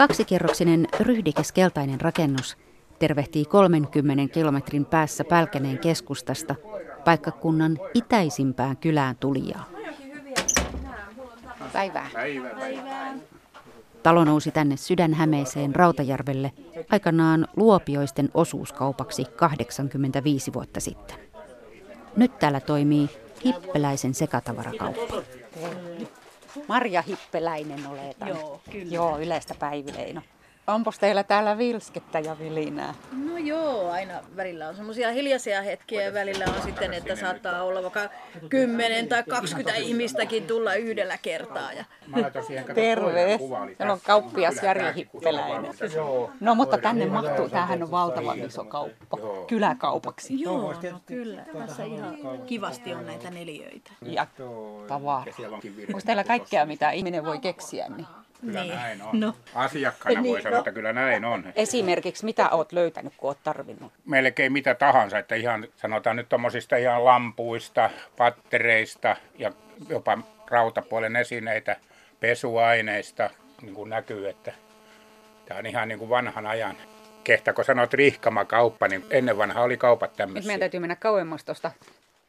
Kaksikerroksinen ryhdikäs keltainen rakennus tervehtii 30 kilometrin päässä Pälkäneen keskustasta paikkakunnan itäisimpään kylään tulijaa. Päivää. Päivää. Talo nousi tänne Sydänhämeeseen Rautajärvelle aikanaan luopioisten osuuskaupaksi 85 vuotta sitten. Nyt täällä toimii Hippeläisen sekatavarakauppa. Marja Hippeläinen olet. Joo, kyllä. Joo, yleistä päivileino. Onko teillä täällä vilskettä ja vilinää? No joo, aina välillä on semmoisia hiljaisia hetkiä ja välillä on sitten, että saattaa olla vaikka 10 tai 20 ihmistäkin tulla yhdellä kertaa. Ja... Terve. Täällä on kauppias Jari Hippeläinen. No mutta tänne mahtuu, tämähän on valtavan iso kauppa, kyläkaupaksi. Joo, no kyllä. Tässä ihan kivasti on näitä neliöitä. Ja tavaraa. Onko teillä kaikkea, mitä ihminen voi keksiä? Niin? Kyllä niin. näin on. No. Asiakkaana voi sanoa, että kyllä näin on. Esimerkiksi mitä olet löytänyt, kun olet tarvinnut? Melkein mitä tahansa, että ihan sanotaan nyt tuommoisista ihan lampuista, pattereista ja jopa rautapuolen esineitä, pesuaineista, niin kuin näkyy, että tämä on ihan niin kuin vanhan ajan. Kehtako sanot rihkamakauppa, niin ennen vanha oli kaupat tämmöisiä. meidän täytyy mennä kauemmas tuosta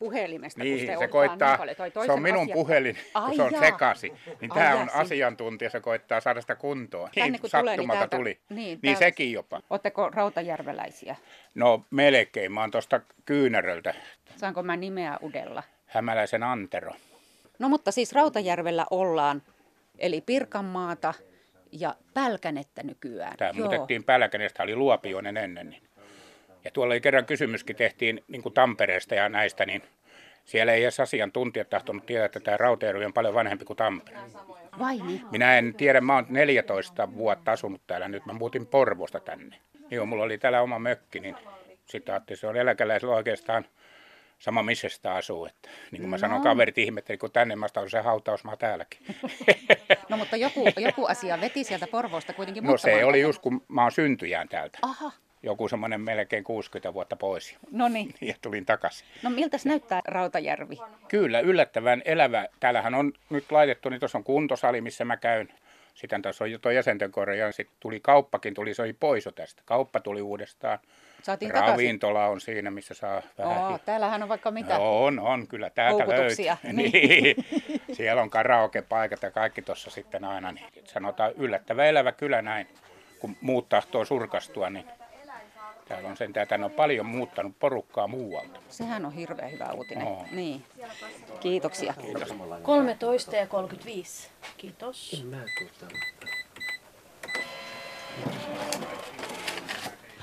puhelimesta. Niin, se koittaa, niin se on minun asian... puhelin, Ai kun se on jaa. sekasi. Niin tämä on asiantuntija, se koittaa saada sitä kuntoon. Tänne kun tulee, niin, täältä, tuli. Niin, niin sekin jopa. Oletteko rautajärveläisiä? No melkein, mä oon tuosta Kyynäröltä. Saanko mä nimeä Udella? Hämäläisen Antero. No mutta siis Rautajärvellä ollaan, eli Pirkanmaata ja Pälkänettä nykyään. Tämä Joo. muutettiin Pälkänestä, oli Luopioinen ennen. Niin ja tuolla oli kerran kysymyskin tehtiin niin kuin Tampereesta ja näistä, niin siellä ei edes asiantuntijat tahtonut tietää, että tämä Rautajärvi on paljon vanhempi kuin Tampere. Vai niin? Minä en tiedä, mä oon 14 vuotta asunut täällä, nyt mä muutin Porvosta tänne. Joo, mulla oli täällä oma mökki, niin sitten ajattelin, se on eläkeläisellä oikeastaan sama missä sitä asuu. Että, niin kuin mä no. sanon, kaverit ihmetteli, kun tänne mä on se hautausmaa täälläkin. no mutta joku, joku asia veti sieltä Porvoosta kuitenkin No se oli just kun mä oon syntyjään täältä. Aha joku semmoinen melkein 60 vuotta pois. No niin. Ja tulin takaisin. No miltä näyttää Rautajärvi? Kyllä, yllättävän elävä. Täällähän on nyt laitettu, niin tuossa on kuntosali, missä mä käyn. Sitten tuossa on jo tuo jäsenten ja sitten tuli kauppakin, tuli se oli pois tästä. Kauppa tuli uudestaan. Saatiin Ravintola takaisin. on siinä, missä saa vähän... Oo, täällähän on vaikka mitä. No, on, on, kyllä täältä löytyy. Niin. niin. Siellä on karaoke-paikat ja kaikki tuossa sitten aina. Niin sanotaan yllättävä elävä kyllä näin. Kun muut tahtoo surkastua, niin Täällä on sentään, tänne on paljon muuttanut porukkaa muualta. Sehän on hirveän hyvä uutinen. No. Niin. Kiitoksia. Kiitos. 13 ja 35. Kiitos.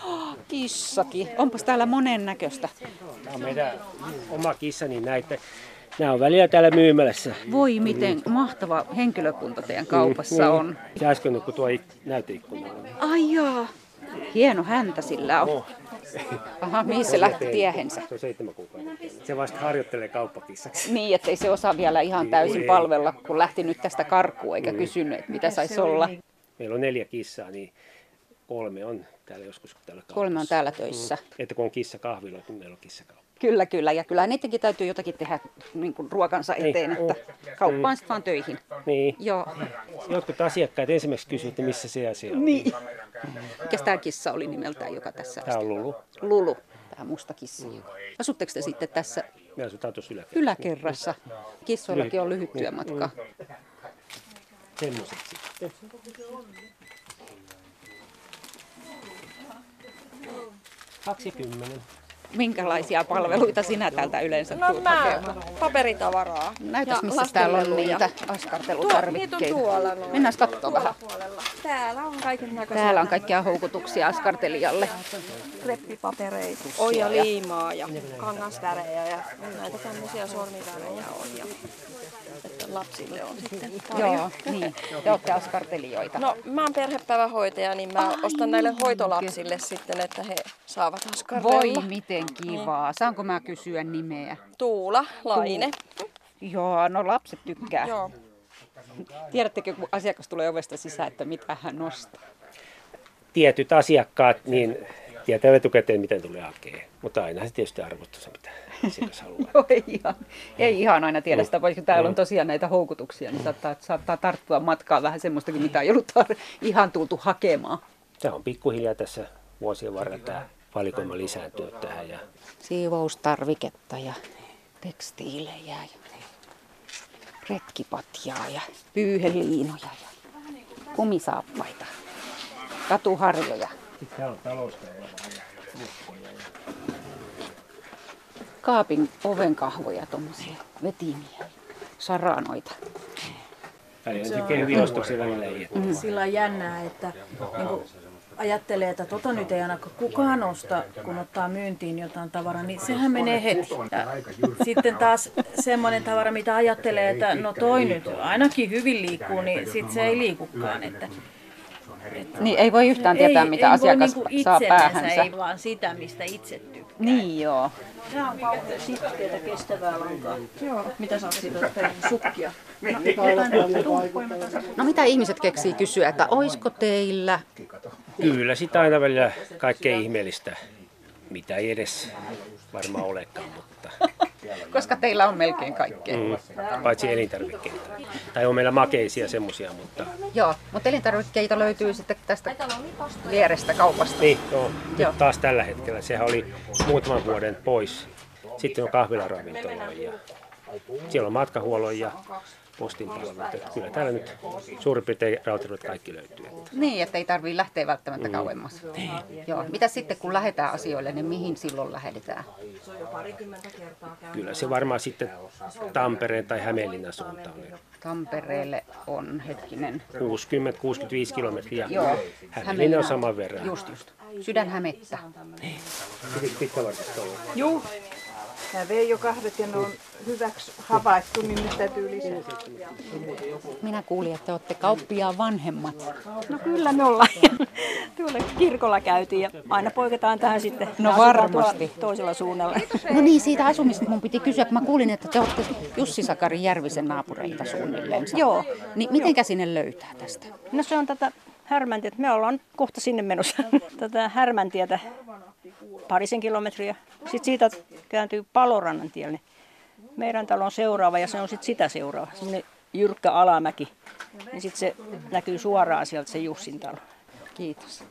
Oh, kissakin. Onpas täällä monen näköistä. Tämä on meidän oma kissa, niin näitä Nämä on välillä täällä myymälässä. Voi miten mahtava henkilökunta teidän kaupassa mm, on. Se äsken kun tuo näyteikkuna Ai jaa. Hieno häntä sillä on. Oh. Aha, mihin se lähti tiehensä? Se on seitsemän kuukautta. Se vasta harjoittelee kauppakissaksi. Niin, ettei se osaa vielä ihan täysin palvella, kun lähti nyt tästä karkuun eikä niin. kysynyt, mitä saisi olla. Meillä on neljä kissaa, niin kolme on täällä joskus täällä kaupassa. Kolme on täällä töissä. Mm. Että kun on kissa kahvilla, kun meillä on kissakauppa. Kyllä, kyllä. Ja kyllä niidenkin täytyy jotakin tehdä niin kuin ruokansa niin. eteen, niin. että kauppaan sitten vaan töihin. Niin. Joo. Jotkut asiakkaat esimerkiksi kysyvät, että missä se asia on. Niin. Mikä tämä kissa oli nimeltään, joka tässä Tämä on Lulu. Lulu, tämä musta kissa. Mm. Asutteko te sitten tässä Me asutaan tuossa yläkerrassa. yläkerrassa? Kissoillakin on lyhyt työmatka. Mm. Semmoiset sitten. 20 minkälaisia palveluita sinä täältä yleensä no, tuut mä, paperitavaraa. Näytäs, missä täällä on niitä askartelutarvikkeita. Tuo, tuolla noin. Mennään katsomaan vähän. Täällä on kaiken näköisiä. Täällä on kaikkia houkutuksia askartelijalle. Kreppipapereita, oja liimaa ja kangasvärejä ja näitä tämmöisiä sormivärejä on. Ja lapsille on sitten paljon. Joo, niin. Te olette askartelijoita. No, mä oon perhepäivähoitaja, niin mä Ai, ostan näille hoitolapsille sitten, että he saavat askartella. Voi miten kivaa. Niin. Saanko mä kysyä nimeä? Tuula, Laine. Tuula. Joo, no lapset tykkää. Joo. Tiedättekö, kun asiakas tulee ovesta sisään, että mitä hän nostaa? Tietyt asiakkaat niin tietävät etukäteen, miten tulee hakemaan. Mutta aina se tietysti arvostaa se pitää. asiakasalueella. Joo, ei ihan, ei ihan aina tiedä sitä, vaikka täällä on tosiaan näitä houkutuksia, niin saattaa, saattaa tarttua matkaa vähän semmoistakin, mitä ei ollut tar- ihan tultu hakemaan. Tämä on pikkuhiljaa tässä vuosien varrella tämä valikoima lisääntynyt tähän. Ja Siivoustarviketta ja tekstiilejä ja retkipatjaa ja pyyheliinoja ja kumisaappaita, katuharjoja. Tämä on talousta kaapin ovenkahvoja, tuommoisia vetimiä, saranoita. Välillä tekee hyvin ostoksia, välillä ei. Mm. Sillä on jännää, että niin kuin ajattelee, että tota nyt ei ainakaan kukaan osta, kun ottaa myyntiin jotain tavaraa, niin sehän menee heti. Ja sitten taas semmoinen tavara, mitä ajattelee, että no toi nyt ainakin hyvin liikkuu, niin sitten se ei liikukaan. Että, Niin ei voi yhtään tietää, ei, mitä ei asiakas voi niinku saa päähänsä. Ei vaan sitä, mistä itse tykkää. Niin joo. Tämä on kauhean sitkeätä kestävää lankaa. Joo. Mitä sä oot siitä sukkia? No mitä ihmiset keksii kysyä, että oisko teillä? Kyllä sitä aina välillä kaikkea ihmeellistä, mitä ei edes varmaan olekaan, mutta Koska teillä on melkein kaikkea. Mm. paitsi elintarvikkeita. Tai on meillä makeisia semmoisia, mutta Joo, mutta elintarvikkeita löytyy sitten tästä vierestä kaupasta. niin, joo, Joo. taas tällä hetkellä. Sehän oli muutaman vuoden pois. Sitten on kahvilaravintoloja ja siellä on matkahuollon ja postin palvelut. Että Kyllä täällä nyt suurin piirtein rautaruudet kaikki löytyy. Niin, että ei tarvitse lähteä välttämättä kauemmas. Joo. Mitä sitten kun lähdetään asioille, niin mihin silloin lähdetään? Kyllä se varmaan sitten Tampereen tai Hämeenlinnan suuntaan Tampereelle on hetkinen. 60-65 kilometriä. Joo. Hämeenlinna on saman verran. Just just. Sydänhämettä. Pitkävartista on. Juu. Mä vein jo kahdet ja ne on hyväksi havaittu, niin nyt täytyy lisää. Minä kuulin, että olette kauppiaan vanhemmat. No kyllä me ollaan. Tuolla kirkolla käytiin ja aina poiketaan tähän sitten. No varmasti. Toisella suunnalla. No niin, siitä asumisesta mun piti kysyä, kun mä kuulin, että te olette Jussi Sakari Järvisen naapureita suunnilleen. Joo. Niin mitenkä sinne löytää tästä? No se on tätä Härmäntietä. Me ollaan kohta sinne menossa. Tätä Härmäntietä parisen kilometriä. Sitten siitä kääntyy Palorannan tielle. Meidän talo on seuraava ja se on sitten sitä seuraava. Semmoinen jyrkkä alamäki. Ja sitten se näkyy suoraan sieltä se Jussin talo. Kiitos.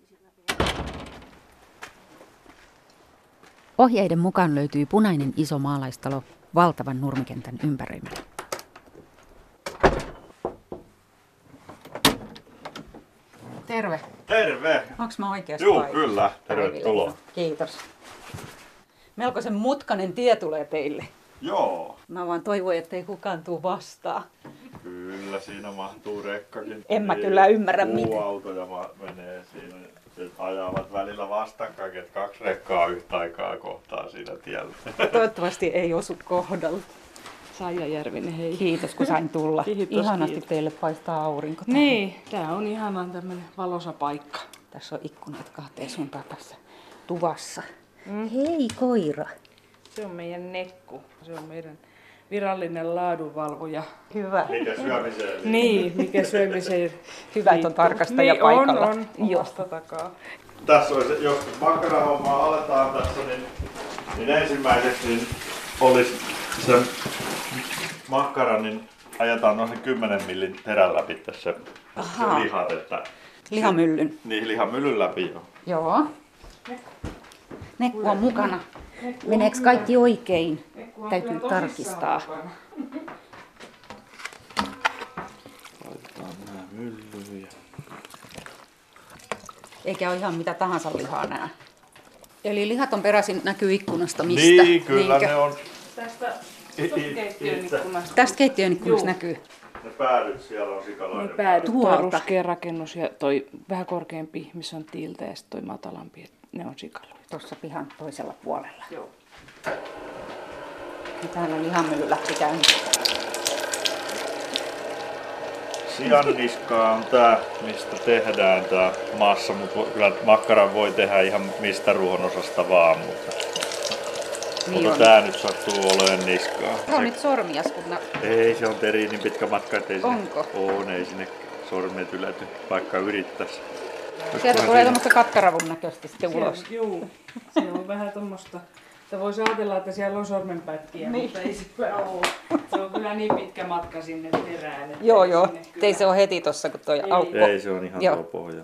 Ohjeiden mukaan löytyy punainen iso maalaistalo valtavan nurmikentän ympäröimänä. Terve. Terve! Onko mä oikeassa paikassa? kyllä. Tervetuloa. Kiitos. Melkoisen mutkanen tie tulee teille. Joo, Mä vaan toivoin, ettei kukaan tuu vastaan. kyllä siinä mahtuu rekkakin. En mä kyllä ymmärrä, miten. Puuautoja ma- menee siinä. Se ajavat välillä vastakkain, että kaksi rekkaa yhtä aikaa kohtaa siinä tiellä. Toivottavasti ei osu kohdalle. Saija Järvinen, hei. Kiitos kun sain tulla. Kiitos, Ihanasti kiitos. teille paistaa aurinko. täällä. Niin, tää on ihanan tämmönen valosa paikka. Tässä on ikkunat kahteen suuntaan tässä tuvassa. Mm. Hei koira. Se on meidän nekku. Se on meidän virallinen laadunvalvoja. Hyvä. Mikä syömiseen? Niin, mikä syömiseen Hyvä, että on tarkastaja niin, paikalla. on, on, omasta takaa. Tässä olisi, jos makkarahommaa aletaan tässä, niin, niin ensimmäiseksi niin olisi se makkara, niin ajetaan noin sen 10 millin terän läpi tässä se lihat, että Lihamyllyn. niin lihamylyn läpi jo. Joo. Nekku on mukana. Meneekö kaikki oikein? Täytyy tarkistaa. Laitetaan nämä myllyyn ja Eikä ole ihan mitä tahansa lihaa nää. Eli lihat on peräisin, näkyy ikkunasta mistä. Niin, kyllä Niinkö? ne on. Tästä Tästä keittiön ikkunasta näkyy. Ne päädyt siellä on Ne sikalainen. päädyt, tuo Tuolta. ruskea rakennus ja toi vähän korkeampi, missä on tiltä ja sitten toi matalampi, ne on sikaloita. Tuossa pihan toisella puolella. Joo. Ja täällä lihamylly lähti käyntiin. Sianniskaa on tää, mistä tehdään tää massa, mutta kyllä makkaran voi tehdä ihan mistä ruohonosasta vaan, mutta, Niin mutta on. tää nyt sattuu olemaan niskaa. Se on nyt sormias, kun nä... Ei, se on teri niin pitkä matka, ettei sinne, Onko? on, ei sinne sormet ylety, vaikka yrittäisi. sieltä tulee tämmöistä katkaravun näköistä sitten ulos. Juu, se on vähän tuommoista Että voisi ajatella, että siellä on sormenpätkiä, niin. mutta ei se ole. Se on kyllä niin pitkä matka sinne perään. Että joo, joo. Ei se ole heti tuossa, kun toi aukko. Ei, se on ihan joo. tuo pohja.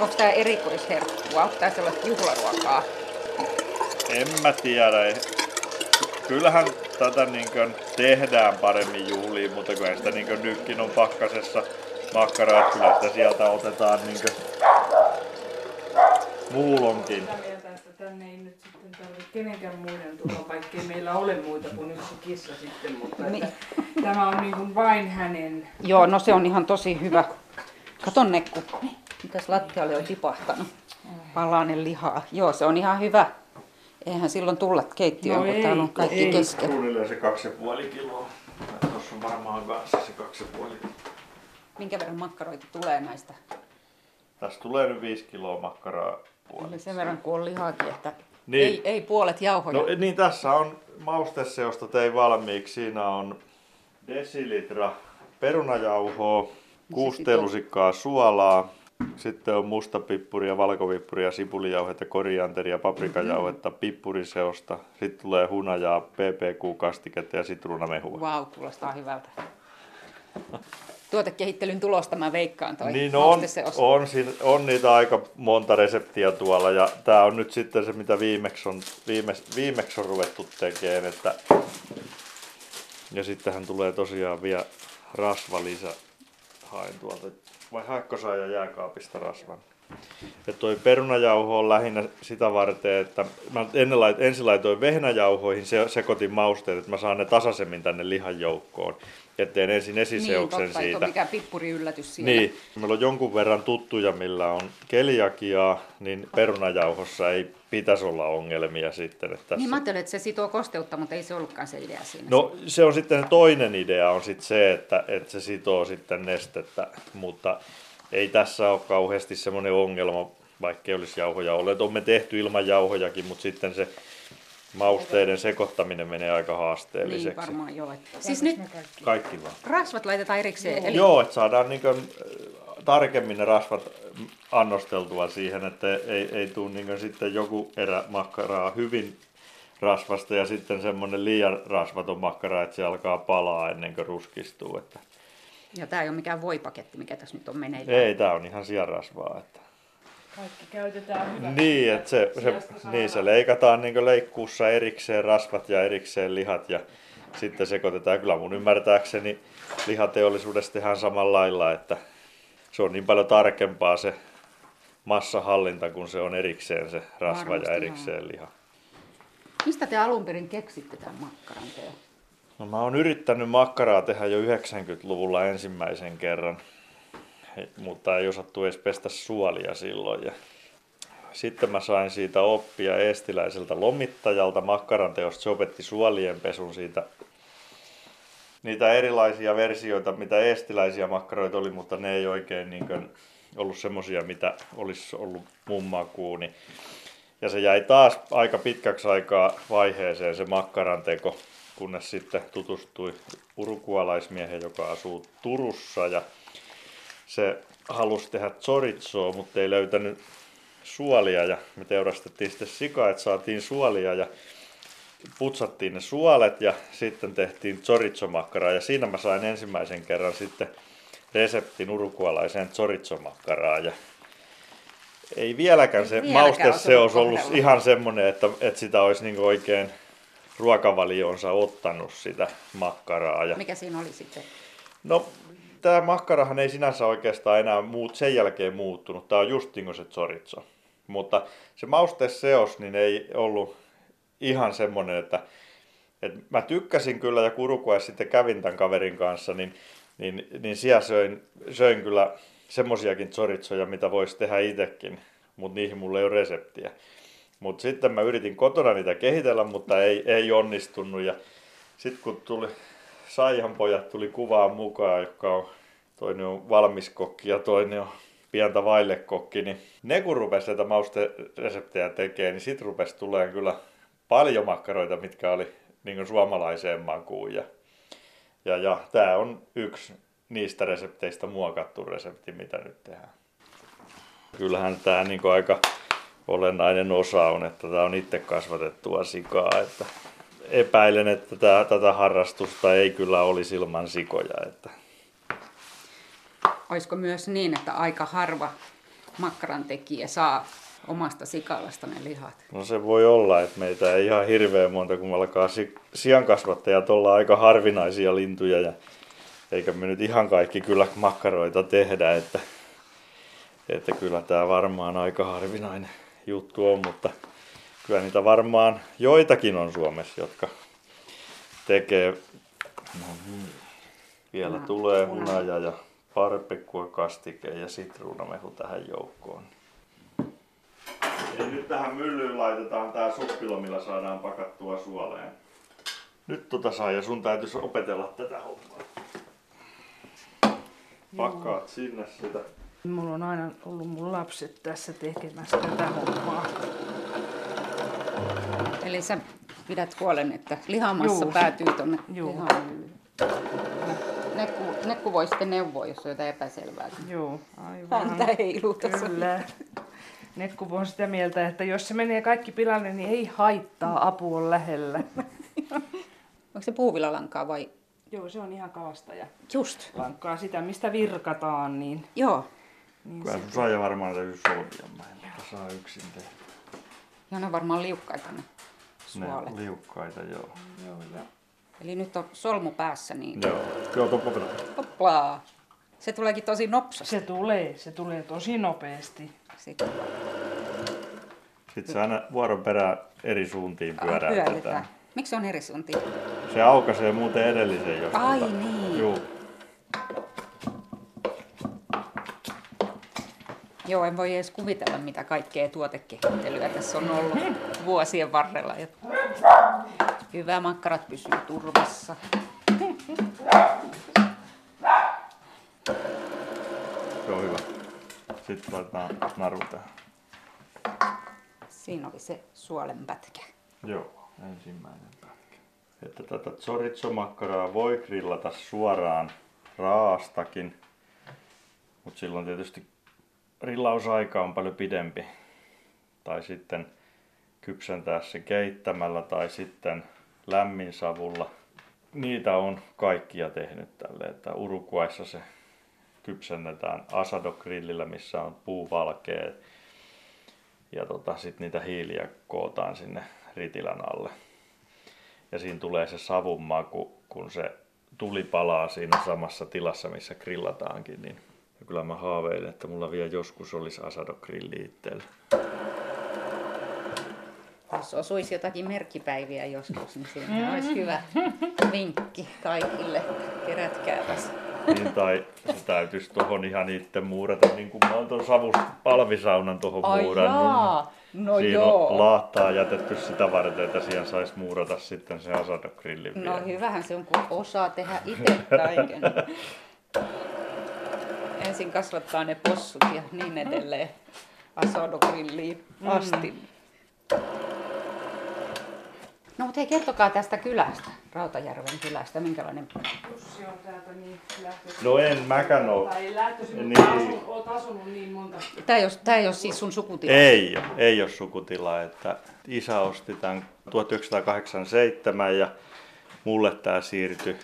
Onko tämä erikoisherkkua? Onko tämä sellaista juhlaruokaa? En mä tiedä. Kyllähän tätä niin tehdään paremmin juhliin, mutta kun sitä niin nytkin on pakkasessa makkaraa, kyllä sitä sieltä otetaan niin muulonkin. tänne ei nyt sitten tarvitse kenenkään muiden tulla, vaikkei meillä ole muita kuin yksi kissa sitten, mutta niin. että tämä on niin kuin vain hänen. Joo, no se on ihan tosi hyvä. Kato Nekku, mitäs lattialle on tipahtanut? Palainen lihaa. Joo, se on ihan hyvä. Eihän silloin tulla keittiöön, no kun täällä on kaikki ei. kesken. Suunnilleen se kaksi ja puoli kiloa. Tuossa on varmaan kanssa se kaksi ja puoli kiloa. Minkä verran makkaroita tulee näistä? Tässä tulee nyt viisi kiloa makkaraa puoliksi. Eli sen verran kuin on lihaakin, että niin. ei, ei puolet jauhoja. No niin, tässä on mausteseosta tein valmiiksi. Siinä on desilitra perunajauhoa, kuusi teelusikkaa suolaa, sitten on mustapippuria, valkovippuria, sipulijauhetta, korianteria, paprikajauhetta, pippuriseosta. Sitten tulee hunajaa, PPQ-kastiketta ja sitruunamehua. Vau, wow, kuulostaa hyvältä. Tuotekehittelyn tulosta mä veikkaan toi Niin on, on, siinä, on niitä aika monta reseptiä tuolla ja tämä on nyt sitten se mitä viimeksi on, viime, viimeksi on ruvettu tekemään. Että, ja sittenhän tulee tosiaan vielä rasva lisä. Hain tuolta vai haekko ja jääkaapista rasvan? Ja toi perunajauho on lähinnä sitä varten, että mä ennen lait, ensin laitoin vehnäjauhoihin se, sekoitin mausteet, että mä saan ne tasaisemmin tänne lihan joukkoon. Ja teen ensin esiseoksen niin, totta, siitä. mikä pippuri yllätys siellä. Niin, meillä on jonkun verran tuttuja, millä on keliakiaa, niin perunajauhossa ei pitäisi olla ongelmia sitten. Että tässä... Niin mä ajattelin, että se sitoo kosteutta, mutta ei se ollutkaan se idea siinä. No se on sitten toinen idea on sitten se, että, että se sitoo sitten nestettä, mutta ei tässä ole kauheasti semmoinen ongelma, vaikka ei olisi jauhoja olleet. On me tehty ilman jauhojakin, mutta sitten se mausteiden sekoittaminen menee aika haasteelliseksi. Niin varmaan joo. Siis nyt kaikki vaan. rasvat laitetaan erikseen. Joo, eli... joo että saadaan niin kuin, tarkemmin ne rasvat annosteltua siihen, että ei, ei tule niin sitten joku erä makkaraa hyvin rasvasta ja sitten semmoinen liian rasvaton makkara, että se alkaa palaa ennen kuin ruskistuu. Että... Ja tämä ei ole mikään voipaketti, mikä tässä nyt on meneillään. Ei, tämä on ihan sianrasvaa. Että... Kaikki käytetään hyväksi. Niin, että se, se, niin, se leikataan niin leikkuussa erikseen rasvat ja erikseen lihat ja sitten sekoitetaan. Kyllä mun ymmärtääkseni lihateollisuudessa tehdään samalla lailla, että se on niin paljon tarkempaa se massahallinta, kun se on erikseen se rasva Varmasti ja erikseen joo. liha. Mistä te alun perin keksitte tämän makkaran teon? No mä oon yrittänyt makkaraa tehdä jo 90-luvulla ensimmäisen kerran, mutta ei osattu edes pestä suolia silloin. Ja sitten mä sain siitä oppia eestiläiseltä lomittajalta makkaran teosta. Se opetti suolien pesun siitä niitä erilaisia versioita, mitä eestiläisiä makkaroita oli, mutta ne ei oikein niin kuin ollut semmosia, mitä olisi ollut mun makuuni. Ja se jäi taas aika pitkäksi aikaa vaiheeseen se makkaran teko, kunnes sitten tutustui urukualaismiehen, joka asuu Turussa ja se halusi tehdä chorizoa, mutta ei löytänyt suolia ja me teurastettiin sitten sikaa, että saatiin suolia ja putsattiin ne suolet ja sitten tehtiin chorizo-makkaraa ja siinä mä sain ensimmäisen kerran sitten reseptin urukualaiseen chorizo-makkaraan ja ei vieläkään se mausteseos ollut ihan semmoinen, että, että sitä olisi niin oikein ruokavalionsa ottanut sitä makkaraa. Ja... Mikä siinä oli sitten? No tämä makkarahan ei sinänsä oikeastaan enää muut, sen jälkeen muuttunut. Tämä on just niin kuin se chorizo. Mutta se mausteseos niin ei ollut ihan semmoinen, että, että mä tykkäsin kyllä ja kurukua sitten kävin tämän kaverin kanssa, niin, niin, niin siellä söin, söin kyllä semmoisiakin choritsoja, mitä voisi tehdä itsekin, mutta niihin mulla ei ole reseptiä. Mutta sitten mä yritin kotona niitä kehitellä, mutta ei, ei onnistunut. Ja sitten kun tuli Saihan pojat tuli kuvaan mukaan, joka on toinen on valmis kokki ja toinen on pientä vaillekokki, niin ne kun rupesi näitä maustereseptejä tekemään, niin sitten rupesi tulee kyllä paljon makkaroita, mitkä oli niin suomalaiseen makuun. Ja, ja, ja tämä on yksi niistä resepteistä muokattu resepti, mitä nyt tehdään. Kyllähän tämä niin aika olennainen osa on, että tämä on itse kasvatettua sikaa. Että epäilen, että tämä, tätä harrastusta ei kyllä olisi ilman sikoja. Että Olisiko myös niin, että aika harva makkaran tekijä saa omasta sikalasta ne lihat? No se voi olla, että meitä ei ihan hirveän monta, kun alkaa si- siankasvattajat olla aika harvinaisia lintuja ja eikä me nyt ihan kaikki kyllä makkaroita tehdä, että, että kyllä tämä varmaan aika harvinainen juttu on, mutta kyllä niitä varmaan joitakin on Suomessa, jotka tekee, no niin, vielä tulee hunaja ja parpekua, kastike ja sitruunamehu tähän joukkoon. Eli nyt tähän myllyyn laitetaan tää suppilo, millä saadaan pakattua suoleen. Nyt tota saa ja sun täytyisi opetella tätä hommaa. Pakkaat sinne sitä. Mulla on aina ollut mun lapset tässä tekemässä tätä hommaa. Eli sä pidät huolen, että lihamassa Juu. päätyy tonne Juu. lihamyllyyn. Nekku, Nekku voi sitten neuvoa, jos on jotain epäselvää. Joo, aivan. Häntä heiluu tässä. Kyllä. Netku on sitä mieltä, että jos se menee kaikki pilalle, niin ei haittaa, apu on lähellä. Onko se puuvilalankaa vai? Joo, se on ihan kalastaja. Just. Lankkaa sitä, mistä virkataan, niin, Joo. Niin Kyllä se, sun saa ja varmaan täytyy. Mä en tätä saa yksin tehdä. Ja ne on varmaan liukkaita ne Ne suolet. on liukkaita, joo. joo, ja Eli nyt on solmu päässä, niin Joo, joo toppa hoplaa. Se tuleekin tosi nopsasti. se tulee, se tulee tosi nopeasti. Sitten Sitten se aina vuoron perään eri suuntiin pyöritetään. pyöräytetään. Miksi se on eri suuntiin? Se aukaisee muuten edellisen, jos Ai niin. Juu. Joo, en voi edes kuvitella, mitä kaikkea tuotekehittelyä tässä on ollut vuosien varrella. Hyvä makkarat pysyy turvassa. Se on hyvä. Sitten laitetaan naru tähän. Siinä oli se suolen pätkä. Joo, ensimmäinen pätkä. Että tätä chorizo-makkaraa voi grillata suoraan raastakin, mutta silloin tietysti grillausaika on paljon pidempi. Tai sitten kypsentää se keittämällä tai sitten lämminsavulla. Niitä on kaikkia tehnyt tälle, että Uruguayssa se kypsennetään asado-grillillä, missä on puuvalkea ja tota, sitten niitä hiiliä kootaan sinne ritilän alle. Ja siinä tulee se savun maku, kun se tuli palaa siinä samassa tilassa, missä grillataankin. Niin ja kyllä mä haaveilen, että mulla vielä joskus olisi asado grilli itsellä. Jos osuisi jotakin merkkipäiviä joskus, niin siinä olisi hyvä vinkki kaikille. Kerätkääpäs. Niin, tai se täytyisi tuohon ihan itse muurata, niin kuin mä oon tuon savus palvisaunan tuohon muurannut. jaa, no Siinä joo. on laattaa jätetty sitä varten, että siihen saisi muurata sitten se asado grillin No vielä. hyvähän se on, kun osaa tehdä itse kaiken. Ensin kasvattaa ne possut ja niin edelleen asodogrilliin asti. No mutta hei, kertokaa tästä kylästä, Rautajärven kylästä, minkälainen... Jussi on täältä niin lähtöisin. No en mäkään oo. Tai lähtöisin, Niin. mutta asun, oot asunut niin monta. Tämä ei ole, tämä ei ole siis sun sukutila. Ei ole, ei ole sukutila. Että isä osti tämän 1987 ja mulle tämä siirtyi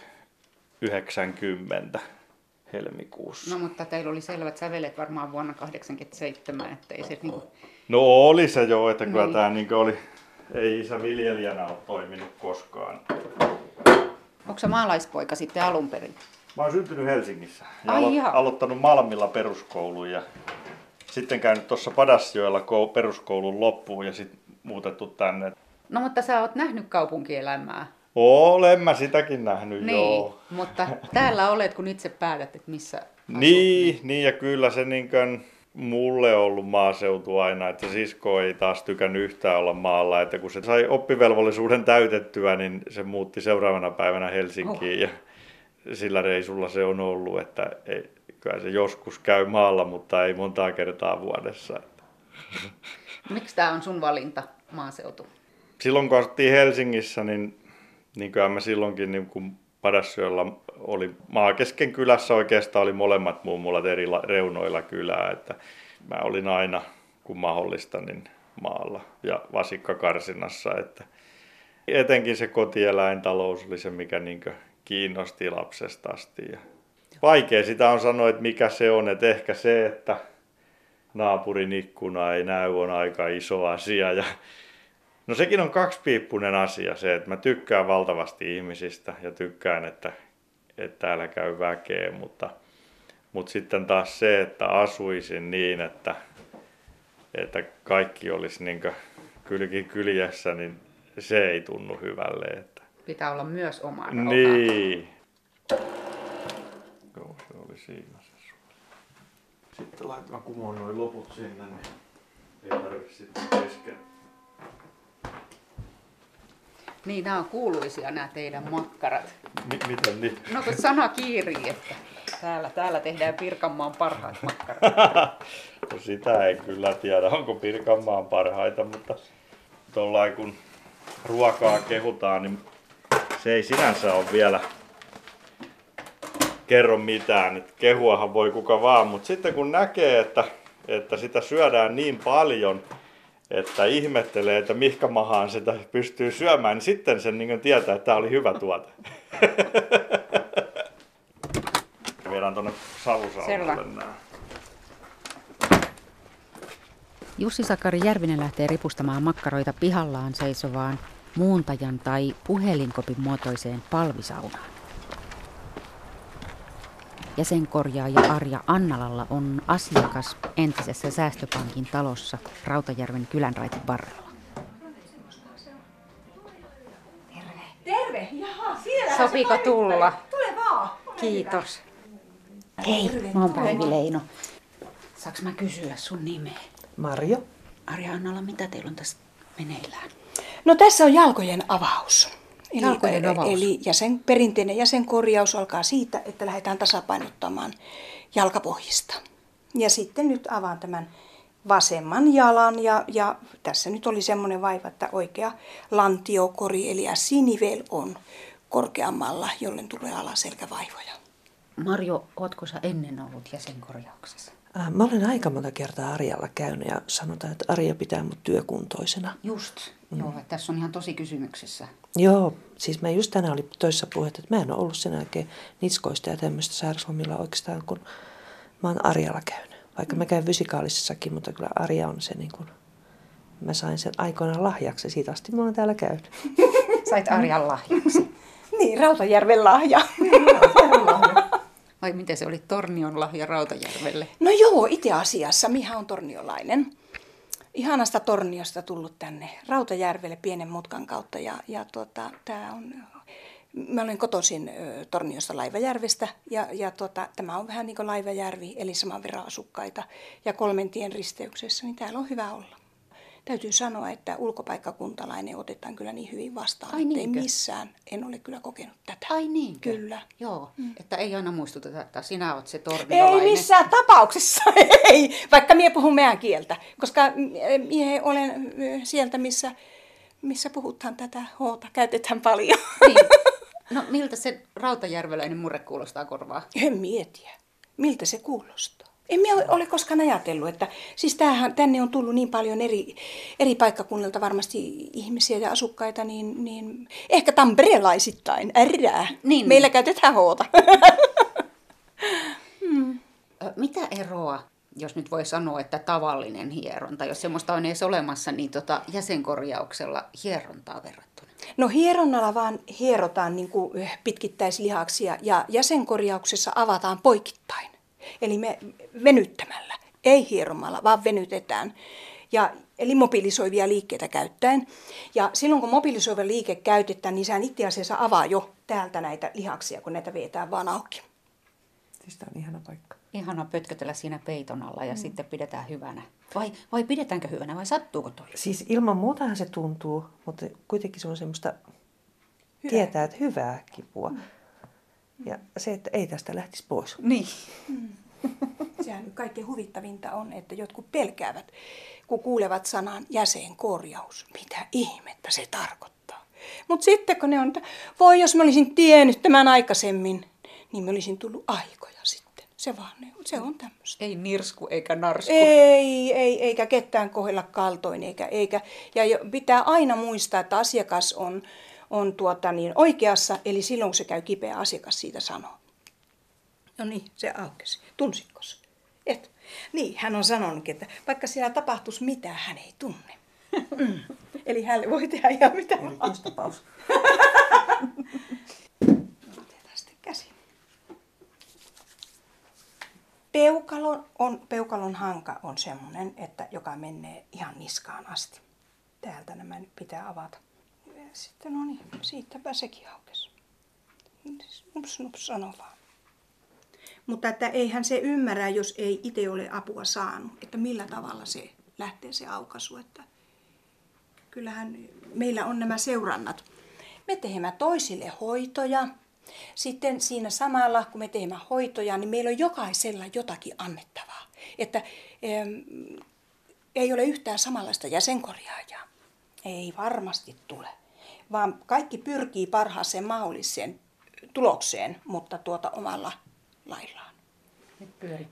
90 helmikuussa. No mutta teillä oli selvät sävelet varmaan vuonna 1987, että ei se niinku... No oli se jo, että kyllä Niin. tämä niin oli, ei isä viljelijänä ole toiminut koskaan. Onko se maalaispoika sitten alun perin? Mä oon syntynyt Helsingissä ja Ai alo- ihan. aloittanut Malmilla peruskoulun ja sitten käynyt tuossa Padasjoella kou- peruskoulun loppuun ja sitten muutettu tänne. No mutta sä oot nähnyt kaupunkielämää. Olen mä sitäkin nähnyt, Niin, joo. mutta täällä olet, kun itse päätät, että missä asut. Niin, niin ja kyllä se niinkön mulle on ollut maaseutu aina, että sisko ei taas tykännyt yhtään olla maalla, että kun se sai oppivelvollisuuden täytettyä, niin se muutti seuraavana päivänä Helsinkiin ja sillä reisulla se on ollut, että ei, kyllä se joskus käy maalla, mutta ei montaa kertaa vuodessa. Miksi tämä on sun valinta, maaseutu? Silloin kun asuttiin Helsingissä, niin, niin kyllä mä silloinkin niin kun Padasjoella oli maakesken kylässä oikeastaan oli molemmat mummulat eri la- reunoilla kylää, että mä olin aina kun mahdollista, niin maalla ja vasikkakarsinnassa. Että etenkin se kotieläintalous oli se, mikä niin kiinnosti lapsesta asti. Ja vaikea sitä on sanoa, että mikä se on. Että ehkä se, että naapurin ikkuna ei näy, on aika iso asia. Ja no sekin on kaksipiippunen asia se, että mä tykkään valtavasti ihmisistä ja tykkään, että, että täällä käy väkeä, mutta, mutta sitten taas se, että asuisin niin, että, että kaikki olisi niin kylki kyljessä, niin se ei tunnu hyvälle. Että... Pitää olla myös oma Niin. Joo, se oli siinä se Sitten laitetaan kumoon noin loput sinne, niin ei tarvitse sitten kesken. Niin, nämä on kuuluisia nämä teidän makkarat. M- miten niin? No kun sana kiirii, että täällä, täällä tehdään Pirkanmaan parhaat makkarat. no sitä ei kyllä tiedä, onko Pirkanmaan parhaita, mutta tuollain kun ruokaa kehutaan, niin se ei sinänsä ole vielä kerro mitään. Et kehuahan voi kuka vaan, mutta sitten kun näkee, että, että sitä syödään niin paljon, että ihmettelee, että mihkä mahaan sitä pystyy syömään, niin sitten sen niin tietää, että tämä oli hyvä tuote. Viedään tuonne savusaunalle nämä. Jussi Sakari Järvinen lähtee ripustamaan makkaroita pihallaan seisovaan muuntajan tai puhelinkopin muotoiseen palvisaunaan. Jäsenkorjaaja Arja Annalalla on asiakas entisessä säästöpankin talossa Rautajärven kylänraitin varrella. Terve. Terve. Jaha, siellä Sopiiko tulla? Tule vaan. Kiitos. Hei, mä oon Päivi Leino. Saanko mä kysyä sun nimeä? Marjo. Arja Annala, mitä teillä on tässä meneillään? No tässä on jalkojen avaus. Eli, Jalkojen avaus. Eli jäsen, perinteinen jäsenkorjaus alkaa siitä, että lähdetään tasapainottamaan jalkapohjista. Ja sitten nyt avaan tämän vasemman jalan ja, ja tässä nyt oli semmoinen vaiva, että oikea lantiokori eli sinivel on korkeammalla, jollen tulee alaselkävaivoja. Marjo, ootko sä ennen ollut jäsenkorjauksessa? Äh, Mä olen aika monta kertaa Arjalla käynyt ja sanotaan, että Arja pitää mut työkuntoisena. Just. Mm. Joo, että tässä on ihan tosi kysymyksessä. Joo, siis mä just tänään oli toissa puhetta, että mä en ole ollut sen jälkeen nitskoista ja tämmöistä sairauslomilla oikeastaan, kun mä oon Arjalla käynyt. Vaikka mä käyn fysikaalisessakin, mutta kyllä Arja on se niin kuin, mä sain sen aikoinaan lahjaksi ja siitä asti mä oon täällä käynyt. Sait Arjan lahjaksi. Niin, Rautajärven lahja. Vai miten se oli Tornion lahja Rautajärvelle? No joo, itse asiassa Miha on torniolainen. Ihanasta Torniosta tullut tänne Rautajärvelle pienen mutkan kautta ja, ja tuota, tää on, mä olen kotoisin Torniosta Laivajärvestä ja, ja tuota, tämä on vähän niin kuin Laivajärvi eli saman verran asukkaita ja kolmen tien risteyksessä, niin täällä on hyvä olla. Täytyy sanoa, että ulkopaikkakuntalainen otetaan kyllä niin hyvin vastaan, Ai että ei niinkö? missään en ole kyllä kokenut tätä. Ai niin. Kyllä. Joo, mm. että ei aina muistuteta, että sinä oot se torniolainen. Ei missään tapauksessa, ei, vaikka minä puhun meidän kieltä, koska minä olen ö, sieltä, missä, missä puhutaan tätä hoota, käytetään paljon. Niin. No miltä se rautajärveläinen murre kuulostaa korvaa? En mietiä, miltä se kuulostaa. En minä ole koskaan ajatellut, että siis tämähän, tänne on tullut niin paljon eri, eri paikkakunnilta varmasti ihmisiä ja asukkaita, niin, niin ehkä tamperelaisittain, ärää. Niin. Meillä käytetään hoota. Ö, Mitä eroa, jos nyt voi sanoa, että tavallinen hieronta, jos semmoista on edes olemassa, niin tota jäsenkorjauksella hierontaa verrattuna? No hieronnalla vaan hierotaan niin pitkittäislihaksia ja jäsenkorjauksessa avataan poikittain. Eli me venyttämällä, ei hieromalla, vaan venytetään. Ja, eli mobilisoivia liikkeitä käyttäen. Ja silloin kun mobilisoiva liike käytetään, niin sehän itse asiassa avaa jo täältä näitä lihaksia, kun näitä vetää vaan auki. Siis tää on ihana paikka. Ihana pötkötellä siinä peiton alla ja mm. sitten pidetään hyvänä. Vai, vai pidetäänkö hyvänä vai sattuuko toi? Siis ilman muutahan se tuntuu, mutta kuitenkin se on semmoista, Hyvää. tietää, että hyvää kipua. Ja se, että ei tästä lähtisi pois. Niin. Sehän nyt kaikkein huvittavinta on, että jotkut pelkäävät, kun kuulevat sanan jäsenkorjaus. Mitä ihmettä se tarkoittaa? Mutta sitten kun ne on, että voi jos mä olisin tiennyt tämän aikaisemmin, niin mä olisin tullut aikoja sitten. Se vaan, se on tämmöistä. Ei nirsku eikä narsku. Ei, ei, eikä ketään kohdella kaltoin. Eikä, eikä. Ja pitää aina muistaa, että asiakas on, on tuota niin, oikeassa, eli silloin kun se käy kipeä asiakas siitä sanoo. No niin, se aukesi. Tunsitko se? Et. Niin, hän on sanonut, että vaikka siellä tapahtuisi mitään, hän ei tunne. Mm. Eli hän voi tehdä ihan mitä. Otetaan sitten käsi. Peukalon, on, peukalon hanka on semmoinen, että joka menee ihan niskaan asti. Täältä nämä nyt pitää avata. Sitten no niin, siitäpä sekin aukesi. Nups, nups, sano vaan. Mutta että eihän se ymmärrä, jos ei itse ole apua saanut, että millä tavalla se lähtee se aukaisu. Että kyllähän meillä on nämä seurannat. Me teemme toisille hoitoja. Sitten siinä samalla, kun me teemme hoitoja, niin meillä on jokaisella jotakin annettavaa. Että ähm, ei ole yhtään samanlaista jäsenkorjaajaa. Ei varmasti tule. Vaan kaikki pyrkii parhaaseen mahdolliseen tulokseen, mutta tuota omalla laillaan.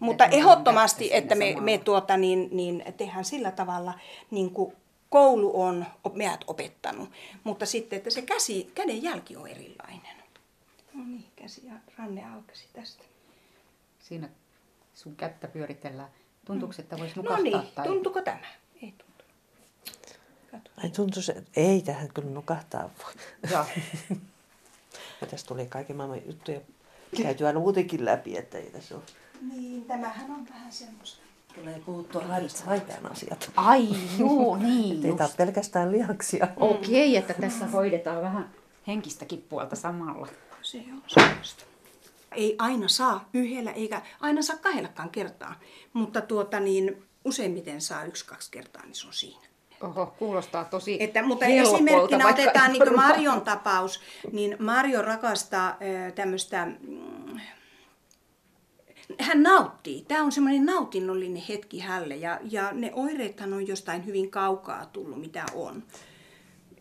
Mutta ehdottomasti, että me, me tuota, niin, niin tehdään sillä tavalla, niin kuin koulu on meidät opettanut. Mutta sitten, että se käsi, käden jälki on erilainen. No niin, käsi ja ranne aukesi tästä. Siinä sun kättä pyöritellään. Tuntuuko, että voisi No nukahtaa? niin, tai... tuntuuko tämä? Ei tuntu. Ai tuntuu se, ei tähän kyllä nukahtaa voi. Joo. Ja tässä tuli kaiken maailman juttuja käytyä muutenkin läpi, että ei tässä ole. Niin, tämähän on vähän semmoista. Tulee puhuttua haitaan asiat. Ai juu, niin Ei just. tämä ole pelkästään lihaksia. Okei, että tässä hoidetaan vähän henkistäkin puolta samalla. Se on semmoista. Ei aina saa yhdellä eikä aina saa kahdellakaan kertaa, mutta tuota niin, useimmiten saa yksi-kaksi kertaa, niin se on siinä. Oho, kuulostaa tosi Että, mutta helpolta, esimerkkinä vaikka otetaan niin ole Marion tapaus, niin Mario rakastaa tämmöistä, hän nauttii. Tämä on semmoinen nautinnollinen hetki hälle ja, ja ne oireethan on jostain hyvin kaukaa tullut, mitä on.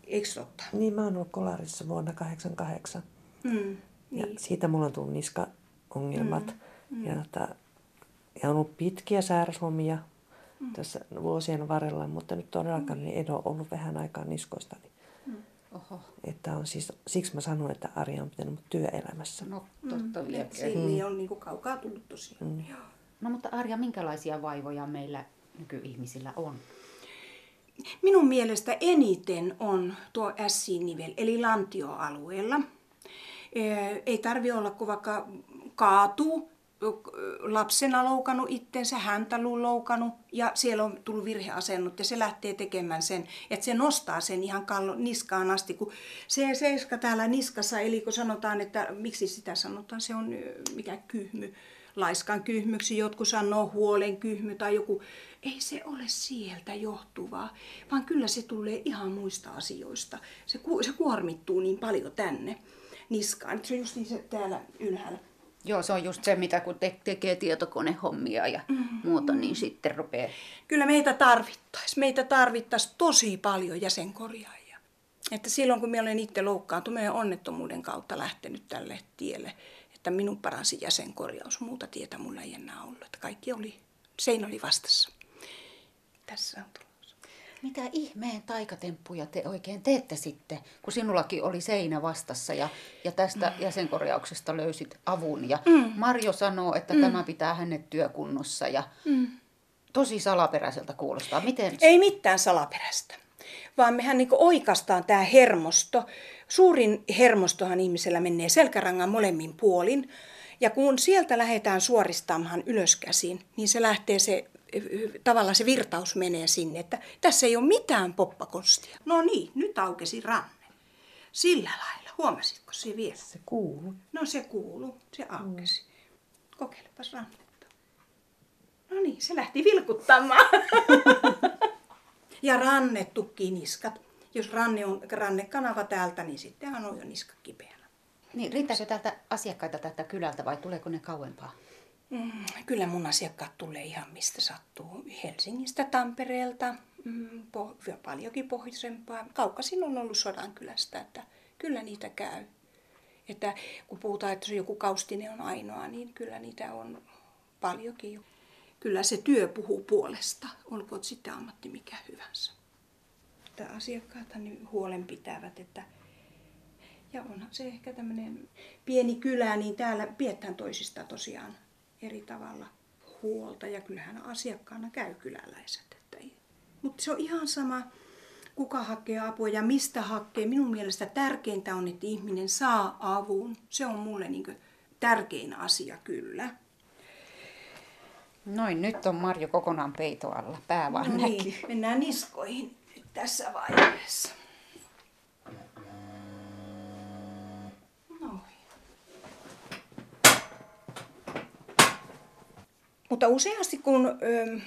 Eikö totta? Niin, mä oon ollut kolarissa vuonna 88. Mm, Ja niin. siitä mulla on tullut niskaongelmat. Mm, Ja, tota, ja on ollut pitkiä sairaslomia mm. tässä vuosien varrella, mutta nyt todellakaan mm. en ole ollut vähän aikaa niskoista. Oho, Että on siis, siksi mä sanon, että Arja on pitänyt mut työelämässä. no totta vielä. Se niin on niin kuin kaukaa tullut tosiaan. Mm. Joo. No mutta Arja, minkälaisia vaivoja meillä nykyihmisillä on? Minun mielestä eniten on tuo S-nivel, eli lantioalueella. Ee, Ei tarvi olla, kun vaikka kaatuu, lapsena loukannut itsensä, häntä loukannut ja siellä on tullut virheasennut ja se lähtee tekemään sen, että se nostaa sen ihan kallo, niskaan asti, kun se seiska täällä niskassa, eli kun sanotaan, että miksi sitä sanotaan, se on mikä kyhmy, laiskan kyhmyksi, jotkut sanoo huolen kyhmy tai joku, ei se ole sieltä johtuvaa, vaan kyllä se tulee ihan muista asioista. Se, ku, se kuormittuu niin paljon tänne niskaan, se on just niin se täällä ylhäällä. Joo, se on just se, mitä kun te- tekee tietokonehommia ja muuta, niin sitten rupeaa. Kyllä meitä tarvittaisiin. Meitä tarvittaisiin tosi paljon jäsenkorjaajia. Että silloin kun minä olen itse loukkaantunut onnettomuuden kautta lähtenyt tälle tielle, että minun paransi jäsenkorjaus, muuta tietä mulla ei enää ollut. Että kaikki oli, sein oli vastassa. Tässä on tulossa. Mitä ihmeen taikatemppuja te oikein teette sitten, kun sinullakin oli seinä vastassa ja, ja tästä jäsenkorjauksesta löysit avun. Ja Marjo sanoo, että tämä pitää hänet työkunnossa ja tosi salaperäiseltä kuulostaa. Miten? Ei mitään salaperäistä, vaan mehän niin oikastaan tämä hermosto. Suurin hermostohan ihmisellä menee selkärangan molemmin puolin. Ja kun sieltä lähdetään suoristamaan ylöskäsin, niin se lähtee se, tavallaan se virtaus menee sinne, että tässä ei ole mitään poppakonstia. No niin, nyt aukesi ranne. Sillä lailla, huomasitko se vielä? Se kuuluu. No se kuuluu, se aukesi. Kokeilepas rannetta. No niin, se lähti vilkuttamaan. ja ranne tukkii niskat. Jos ranne on rannekanava täältä, niin sittenhän on jo niska kipeänä. Niin, riittääkö täältä asiakkaita täältä kylältä vai tuleeko ne kauempaa? Mm, kyllä mun asiakkaat tulee ihan mistä sattuu. Helsingistä, Tampereelta, mm, paljonkin pohjoisempaa. Kaukasin on ollut Sodankylästä, että kyllä niitä käy. Että kun puhutaan, että se joku kaustinen on ainoa, niin kyllä niitä on paljonkin. Kyllä se työ puhuu puolesta, olkoon sitten ammatti mikä hyvänsä. Että asiakkaat niin huolen pitävät, että ja onhan se ehkä tämmöinen pieni kylä, niin täällä pidetään toisista tosiaan eri tavalla huolta. Ja kyllähän asiakkaana käy kyläläiset. Mutta se on ihan sama, kuka hakee apua ja mistä hakee. Minun mielestä tärkeintä on, että ihminen saa avun. Se on mulle niin tärkein asia kyllä. Noin, nyt on Marjo kokonaan peito alla. Pää vaan no näkyy. niin, mennään niskoihin nyt tässä vaiheessa. Noin. Mutta useasti kun ö,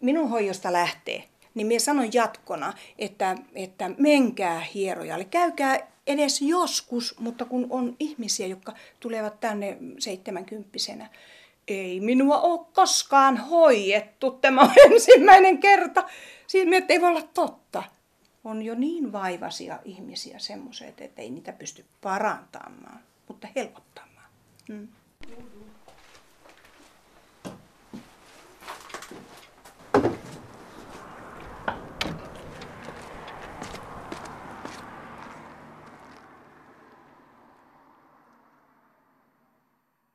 minun hoidosta lähtee, niin minä sanon jatkona, että, että menkää hierojalle, käykää edes joskus, mutta kun on ihmisiä, jotka tulevat tänne seitsemänkymppisenä, ei minua ole koskaan hoidettu, tämä on ensimmäinen kerta. Siinä että ei voi olla totta. On jo niin vaivaisia ihmisiä semmoiset, että ei niitä pysty parantamaan, mutta helpottamaan. Hmm.